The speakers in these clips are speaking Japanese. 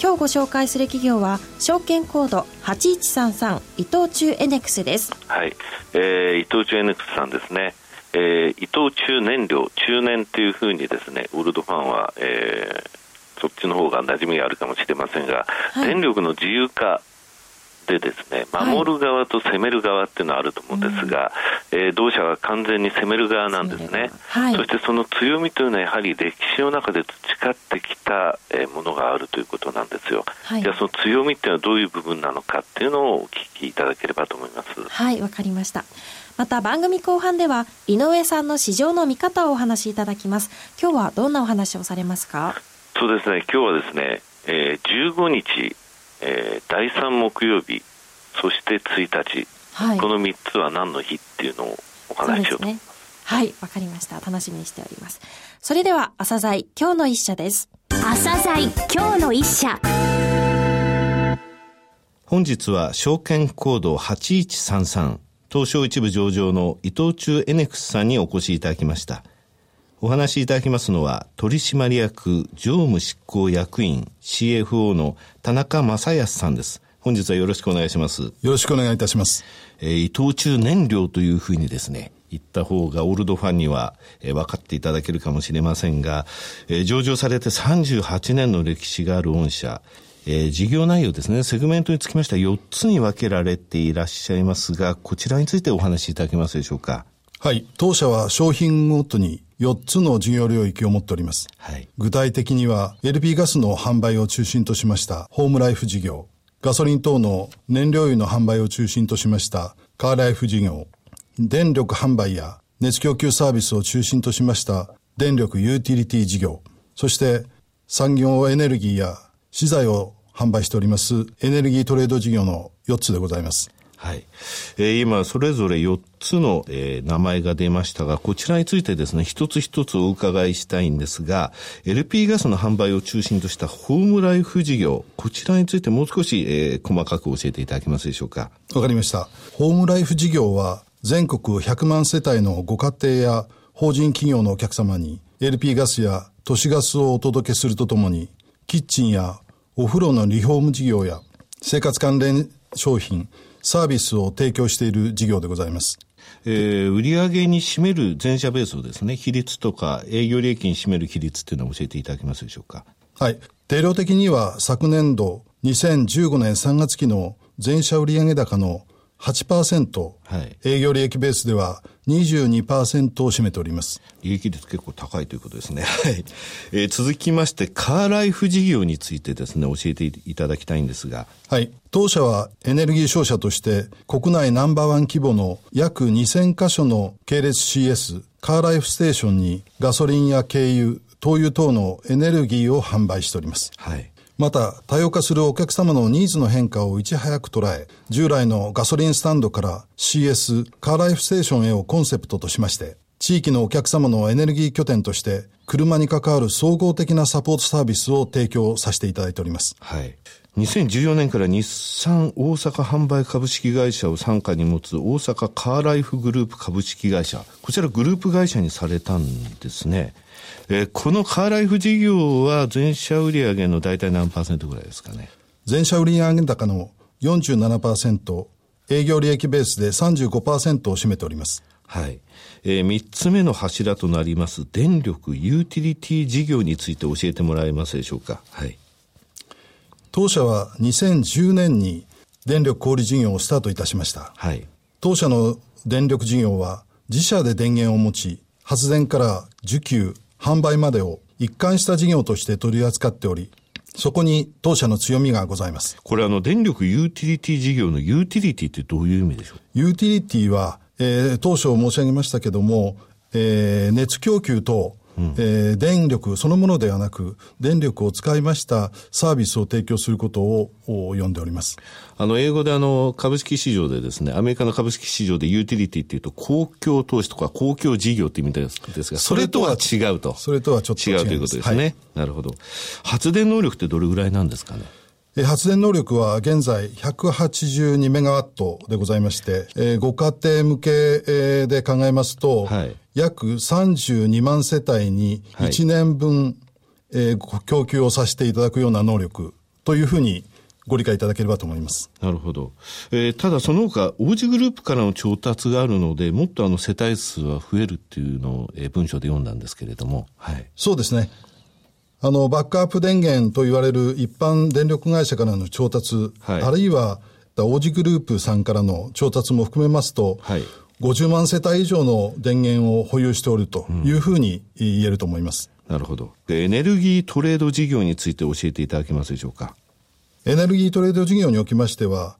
今日ご紹介する企業は証券コード8133伊藤忠エネクスです。はい、えー、伊藤忠エネクスさんですね。えー、伊藤忠燃料中年というふうにですねオールドファンは、えー、そっちの方が馴染みがあるかもしれませんが、はい、電力の自由化でですね守る側と攻める側っていうのはあると思うんですが、うん、えー、同社は完全に攻める側なんですね、はい、そしてその強みというのはやはり歴史の中で培ってきたものがあるということなんですよ、はい、じゃあその強みっていうのはどういう部分なのかっていうのをお聞きいただければと思います。はいわかりました。また番組後半では井上さんの市場の見方をお話しいただきます。今日はどんなお話をされますか？そうですね。今日はですね、えー、15日えー、第3木曜日、そして1日、はい、この3つは何の日っていうのをお話ししようと思います。はい、わかりました。楽しみにしております。それでは、朝鮮今日の一社です。朝鮮今日の一社。本日は証券コード8133東証一部上場の伊藤忠エネクスさんにお越しいただきました。お話しいただきますのは、取締役常務執行役員 CFO の田中正康さんです。本日はよろしくお願いします。よろしくお願いいたします。えー、伊藤忠燃料というふうにですね、言った方がオールドファンには、えー、分かっていただけるかもしれませんが、えー、上場されて38年の歴史がある御社、えー、事業内容ですね、セグメントにつきましては4つに分けられていらっしゃいますが、こちらについてお話しいただけますでしょうか。はい。当社は商品ごとに4つの事業領域を持っております。はい。具体的には LP ガスの販売を中心としましたホームライフ事業、ガソリン等の燃料油の販売を中心としましたカーライフ事業、電力販売や熱供給サービスを中心としました電力ユーティリティ事業、そして産業エネルギーや資材を販売しておりますエネルギートレード事業の4つでございます。はい。えー、今、それぞれ4つの、えー、名前が出ましたが、こちらについてですね、一つ一つお伺いしたいんですが、LP ガスの販売を中心としたホームライフ事業、こちらについてもう少し、えー、細かく教えていただけますでしょうか？わかりました。ホームライフ事業は、全国100万世帯のご家庭や法人企業のお客様に、LP ガスや都市ガスをお届けするとともに、キッチンやお風呂のリフォーム事業や生活関連商品、サービスを提供している事業でございます。えー、売上に占める全社ベースをですね、比率とか営業利益に占める比率っていうのを教えていただけますでしょうか？はい。定量的には昨年度2015年3月期の全社売上高の8%、はい、営業利益ベースでは22%を占めております。利益率結構高いということですね。はい。えー、続きまして、カーライフ事業についてですね、教えていただきたいんですが。はい。当社はエネルギー商社として国内ナンバーワン規模の約2000箇所の系列 CS カーライフステーションにガソリンや軽油、灯油等のエネルギーを販売しております。はい。また、多様化するお客様のニーズの変化をいち早く捉え、従来のガソリンスタンドから CS、カーライフステーションへをコンセプトとしまして、地域のお客様のエネルギー拠点として、車に関わる総合的なサポートサービスを提供させていただいております。はい。2014年から日産大阪販売株式会社を傘下に持つ大阪カーライフグループ株式会社。こちらグループ会社にされたんですね。えー、このカーライフ事業は全社売上の大体何パーセントぐらいですかね？全社売上高の47%、営業利益ベースで35%を占めております。はい。えー、3つ目の柱となります電力ユーティリティ事業について教えてもらえますでしょうか？はい。当社は2010年に電力小売事業をスタートいたしました。はい。当社の電力事業は自社で電源を持ち、発電から需給、販売までを一貫した事業として取り扱っており、そこに当社の強みがございます。これあの、電力ユーティリティ事業のユーティリティってどういう意味でしょう？ユーティリティは、えー、当初申し上げましたけども、えー、熱供給とうん、えー、電力そのものではなく、電力を使いましたサービスを提供することを呼んでおります。あの、英語であの、株式市場でですね、アメリカの株式市場でユーティリティっていうと、公共投資とか公共事業って意味ですが、それとは違うと。それとはちょっと違うということですね。はい、なるほど。発電能力ってどれぐらいなんですかね？発電能力は現在182メガワットでございまして、えー、ご家庭向けで考えますと、はい、約32万世帯に1年分、はい、えー、供給をさせていただくような能力というふうにご理解いただければと思います。なるほど。えー、ただその他、王子グループからの調達があるので、もっとあの世帯数は増えるっていうのを、えー、文章で読んだんですけれども。はい。そうですね。あの、バックアップ電源と言われる一般電力会社からの調達、はい、あるいは、王子グループさんからの調達も含めますと、はい、50万世帯以上の電源を保有しておるというふうに言えると思います。うん、なるほど。エネルギートレード事業について教えていただけますでしょうか？エネルギートレード事業におきましては、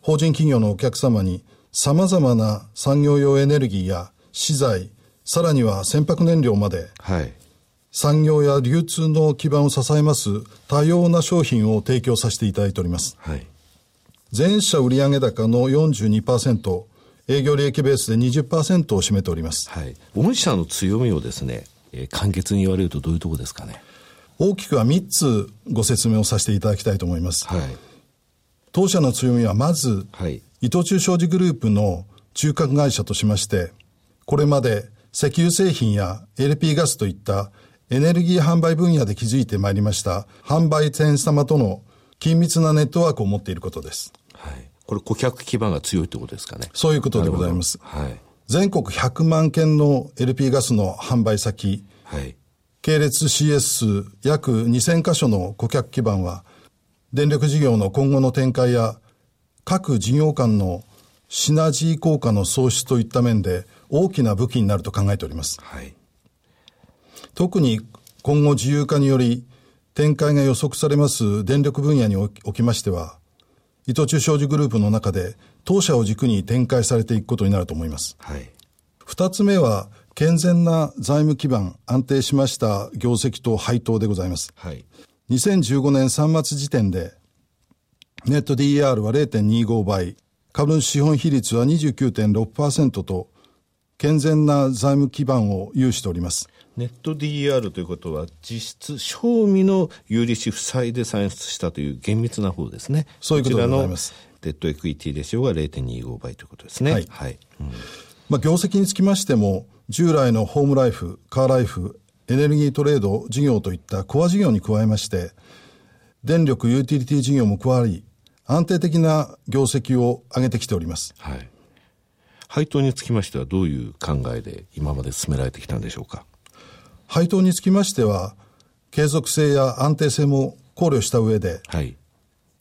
法人企業のお客様に様々な産業用エネルギーや資材、さらには船舶燃料まで、はい、産業や流通の基盤を支えます多様な商品を提供させていただいております。はい、全社売上高の42%、営業利益ベースで20%を占めております。はい。御社の強みをですね、えー、簡潔に言われるとどういうところですかね？大きくは3つご説明をさせていただきたいと思います。はい。当社の強みはまず、はい、伊藤忠商事グループの中核会社としまして、これまで石油製品や LP ガスといったエネルギー販売分野で築いてまいりました販売店様との緊密なネットワークを持っていることです。はい。これ顧客基盤が強いってことですかね。そういうことでございます。はい。全国100万件の LP ガスの販売先、はい。系列 CS 数約2000箇所の顧客基盤は、電力事業の今後の展開や各事業間のシナジー効果の創出といった面で大きな武器になると考えております。はい。特に今後自由化により展開が予測されます電力分野におきましては、伊藤忠商事グループの中で当社を軸に展開されていくことになると思います。はい。二つ目は、健全な財務基盤、安定しました業績と配当でございます。はい。2015年3月時点で、ネット DER は0.25倍、株主資本比率は29.6%と、健全な財務基盤を有しております。ネット DER ということは、実質、賞味の有利子負債で算出したという厳密な方ですね。そういうことでございます。デッドエクイティレシオが0.25倍ということですね。はい。はい。うん、まあ、業績につきましても、従来のホームライフ、カーライフ、エネルギートレード事業といったコア事業に加えまして、電力ユーティリティ事業も加わり、安定的な業績を上げてきております。はい。配当につきましてはどういう考えで今まで進められてきたんでしょうか？配当につきましては、継続性や安定性も考慮した上で、はい、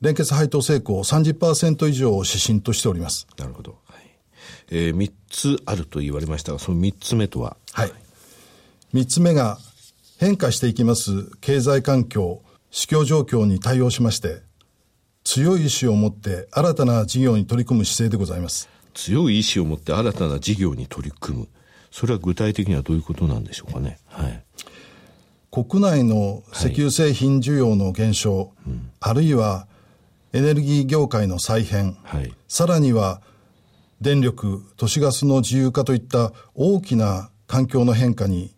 連結配当成功30%以上を指針としております。なるほど。はい、えー、3つあると言われましたが、その3つ目とは？はい。3つ目が、変化していきます経済環境、市況状況に対応しまして、強い意志を持って新たな事業に取り組む姿勢でございます。強い意志を持って新たな事業に取り組む。それは具体的にはどういうことなんでしょうかね？はい。国内の石油製品需要の減少、はいうん、あるいはエネルギー業界の再編、はい、さらには電力、都市ガスの自由化といった大きな環境の変化に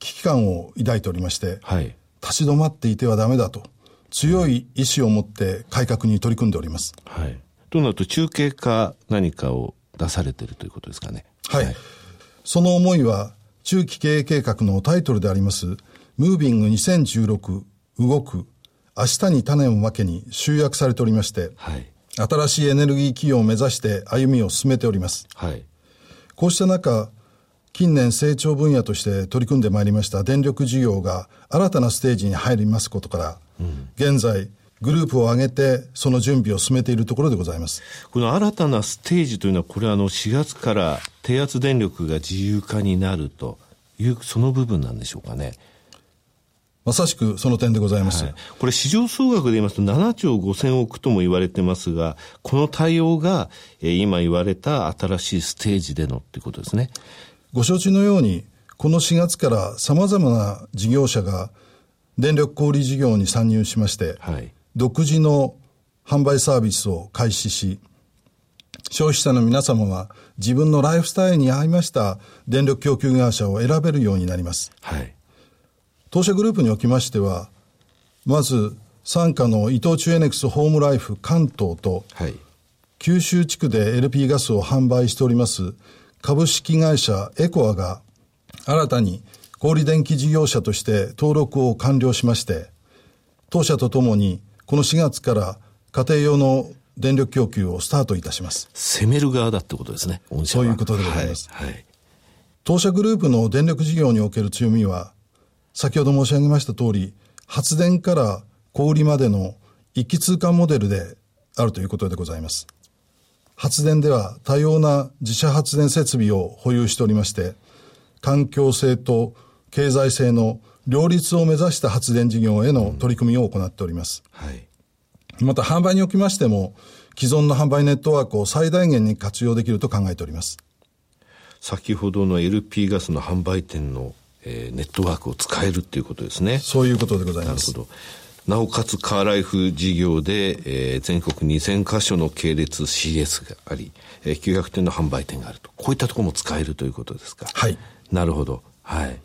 危機感を抱いておりまして、はい、立ち止まっていてはダメだと、強い意志を持って改革に取り組んでおります。はい。となると中継か何かを出されているということですかね？はい、はいその思いは中期経営計画のタイトルであります、ムービング2016動く明日に種をまけに集約されておりまして、はい、新しいエネルギー企業を目指して歩みを進めております。はい、こうした中、近年成長分野として取り組んでまいりました電力事業が新たなステージに入りますことから、うん、現在、グループを挙げて、その準備を進めているところでございます。この新たなステージというのは、これはあの4月から低圧電力が自由化になるという、その部分なんでしょうかね。まさしくその点でございます。はい、これ市場総額で言いますと7兆5千億とも言われてますが、この対応が、えー、今言われた新しいステージでのっていうことですね。ご承知のように、この4月から様々な事業者が電力小売事業に参入しまして、はい、独自の販売サービスを開始し、消費者の皆様は自分のライフスタイルに合いました電力供給会社を選べるようになります。はい、当社グループにおきましては、まず、傘下の伊藤忠エネクスホームライフ関東と、はい、九州地区で LP ガスを販売しております株式会社エコアが新たに小売電気事業者として登録を完了しまして、当社とともにこの4月から家庭用の電力供給をスタートいたします。攻める側だってことですね、そういうことでございます。はい、はい、当社グループの電力事業における強みは、先ほど申し上げました通り、発電から小売までの一気通貫モデルであるということでございます。発電では多様な自社発電設備を保有しておりまして、環境性と経済性の両立を目指した発電事業への取り組みを行っております。うん、はい。また販売におきましても、既存の販売ネットワークを最大限に活用できると考えております。先ほどの LP ガスの販売店の、えー、ネットワークを使えるっていうことですね。そういうことでございます。なるほど。なおかつカーライフ事業で、えー、全国2000カ所の系列 CS があり、えー、900店の販売店があると。こういったところも使えるということですか。はい。なるほど。はい。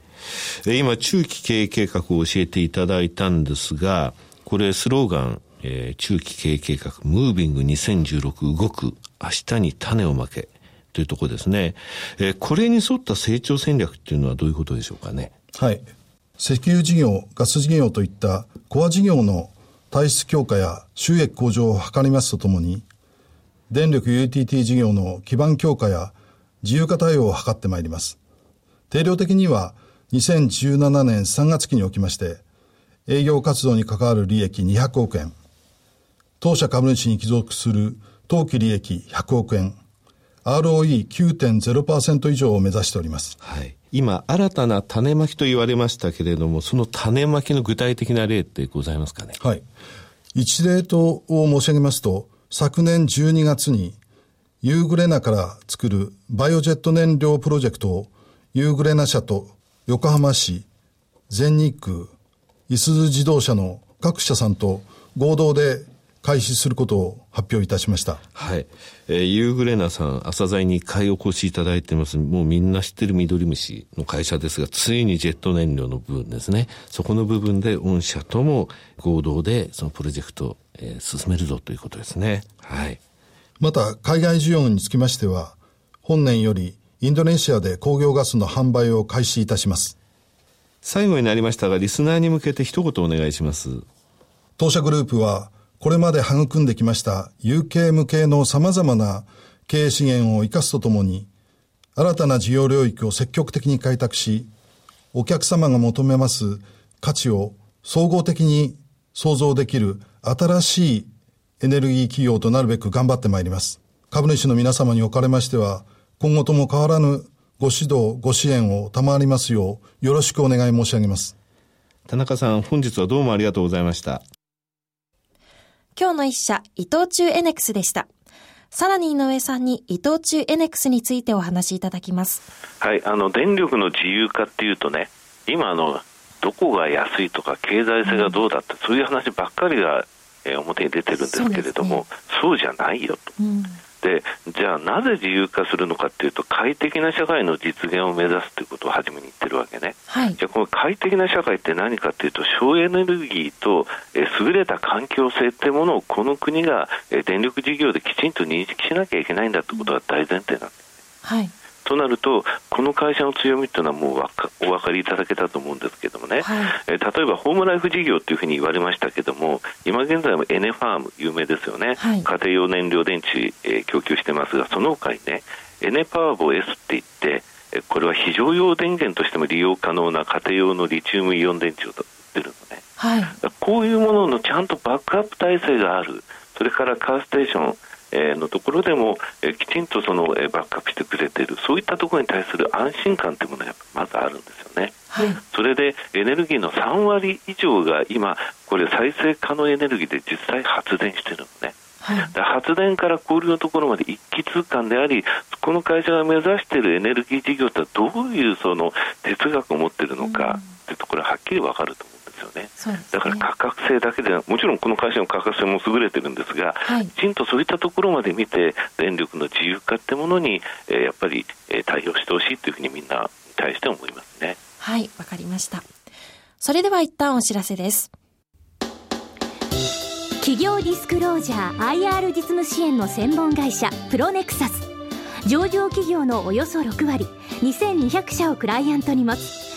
えー、今、中期経営計画を教えていただいたんですが、これスローガン、えー、中期経営計画、ムービング2016動く、明日に種をまけ、というところですね。えー、これに沿った成長戦略っていうのはどういうことでしょうかね？はい。石油事業、ガス事業といったコア事業の体質強化や収益向上を図りますとともに、電力 UTT 事業の基盤強化や自由化対応を図ってまいります。定量的には2017年3月期におきまして、営業活動に関わる利益200億円、当社株主に帰属する当期利益100億円、ROE9.0% 以上を目指しております。はい。今、新たな種まきと言われましたけれども、その種まきの具体的な例ってございますかね？はい。一例とを申し上げますと、昨年12月に、ユーグレナから作るバイオジェット燃料プロジェクトを、ユーグレナ社と横浜市、全日空、いすゞ自動車の各社さんと合同で開始することを発表いたしました。はい。えー、ユーグレナさん、朝鮮に買いお越しいただいてます。もうみんな知ってる緑虫の会社ですが、ついにジェット燃料の部分ですね。そこの部分で御社とも合同でそのプロジェクトを、えー、進めるぞということですね。はい。また、海外需要につきましては、本年よりインドネシアで工業ガスの販売を開始いたします。最後になりましたが、リスナーに向けて一言お願いします。当社グループは、これまで育んできました有形無形の様々な経営資源を生かすとともに、新たな事業領域を積極的に開拓し、お客様が求めます価値を総合的に創造できる新しいエネルギー企業となるべく頑張ってまいります。株主の皆様におかれましては、今後とも変わらぬご指導、ご支援を賜りますよう、よろしくお願い申し上げます。田中さん、本日はどうもありがとうございました。今日の一社、伊藤忠エネクスでした。さらに井上さんに伊藤忠エネックスについてお話しいただきます。はい、あの電力の自由化っていうとね、今あのどこが安いとか経済性がどうだって、うん、そういう話ばっかりが、えー、表に出てるんですけれども、そう、ね,、じゃないよと。うんでじゃあなぜ自由化するのかというと快適な社会の実現を目指すということを初めに言ってるわけね、はい、じゃあこの快適な社会って何かというと省エネルギーとえ優れた環境性っていうものをこの国がえ電力事業できちんと認識しなきゃいけないんだということが大前提なんです、はいとなると、この会社の強みというのはもうお分かりいただけたと思うんですけどもね、はい、え例えばホームライフ事業というふうに言われましたけども、今現在もエネファーム、有名ですよね、はい、家庭用燃料電池、えー、供給してますが、その他にね、エネパワーボ S って言って、これは非常用電源としても利用可能な家庭用のリチウムイオン電池を売ってるのね、はい、こういうもののちゃんとバックアップ体制がある、それからカーステーション、のところでも、えきちんとその、えバックアップしてくれているそういったところに対する安心感というものがまずあるんですよね、はい、それでエネルギーの3割以上が今これ再生可能エネルギーで実際発電してるのね。はい、発電から小売りのところまで一気通貫であり、この会社が目指しているエネルギー事業ってどういうその哲学を持っているのかというところははっきり分かると思うんですよね。ねだから価格性だけでは、もちろんこの会社の価格性も優れてるんですが、はい、きちんとそういったところまで見て、電力の自由化ってものに、えー、やっぱり、えー、対応してほしいというふうにみんなに対して思いますね。はい、わかりました。それでは一旦お知らせです。企業ディスクロージャー IR 実務支援の専門会社プロネクサス上場企業のおよそ6割2200社をクライアントに持つ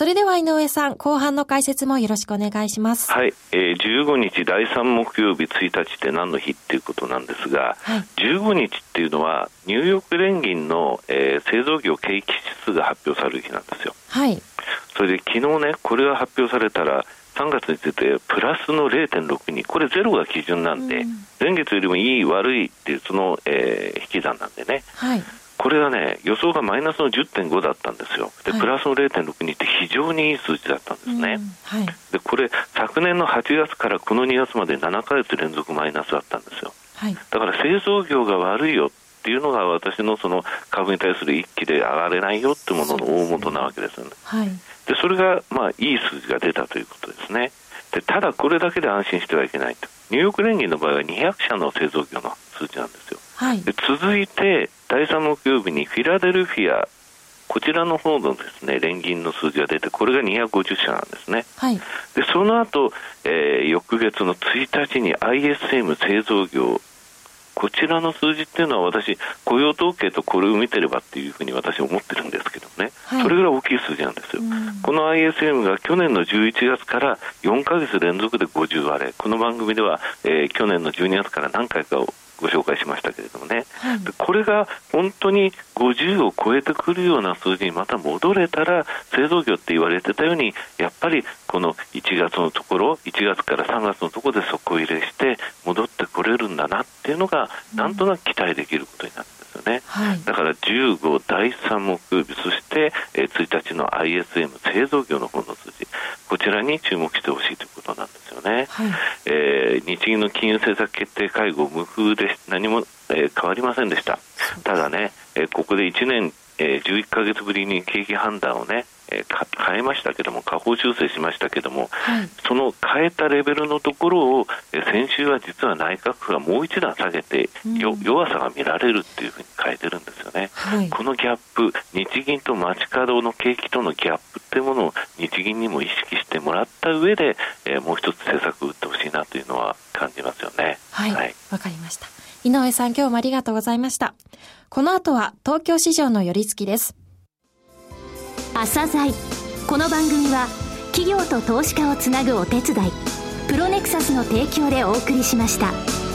それでは井上さん、後半の解説もよろしくお願いします。はい、えー、15日第3木曜日1日って何の日っていうことなんですが、はい、15日っていうのはニューヨーク連銀の、えー、製造業景気指数が発表される日なんですよ。はい。それで昨日ね、これが発表されたら、3月についてプラスの0.62、これゼロが基準なんで、うん、前月よりもいい、悪いっていう、その、えー、引き算なんでね。はい。これはね、予想がマイナスの10.5だったんですよ。で、プラスの0.62って非常にいい数字だったんですね。はい、で、これ、昨年の8月からこの2月まで7か月連続マイナスだったんですよ。はい、だから製造業が悪いよっていうのが私のその株に対する一気で上がれないよってものの大元なわけですよね。はい、でそれが、まあ、いい数字が出たということですね。でただ、これだけで安心してはいけないと。ニューヨーク連銀の場合は200社の製造業の数字なんですよ。はい、で続いて、第3木曜日にフィラデルフィア、こちらの方のですね連銀の数字が出て、これが250社なんですね。はい、でその後、えー、翌月の1日に ISM 製造業、こちらの数字っていうのは私、雇用統計とこれを見てればっていうふうに私は思ってるんですけどね、はい、それぐらい大きい数字なんですよ。この ISM が去年の11月から4か月連続で50割れ、この番組では、えー、去年の12月から何回かご紹介しましたけれどもね、はい、これが本当に50を超えてくるような数字にまた戻れたら、製造業って言われてたように、やっぱりこの1月のところ、1月から3月のところで底入れして、戻ってこれるんだなっていうのが、なんとなく期待できることになるんですよね。はい、だから15第3木曜日、そして、え1日の ISM 製造業の方の数字、こちらに注目してほしいということなんですよね。はい、えー、日銀の金融政策決定会合無風で何も、えー、変わりませんでした。ただね、えー、ここで1年、えー、11か月ぶりに景気判断をね、えー、変えましたけども、下方修正しましたけども、はい、その変えたレベルのところを、えー、先週は実は内閣府がもう一段下げて、うん、弱さが見られるっていうふうに変えてるんですよね、はい、このギャップ、日銀と街角の景気とのギャップっていうものを日銀にも意識してもらった上で、えー、もう一つ政策を打ってほしいなというのは感じますよね。はい、わ、はい、かりました。井上さん、今日もありがとうございました。この後は東京市場の寄り付きです。朝鮮この番組は企業と投資家をつなぐお手伝いプロネクサスの提供でお送りしました。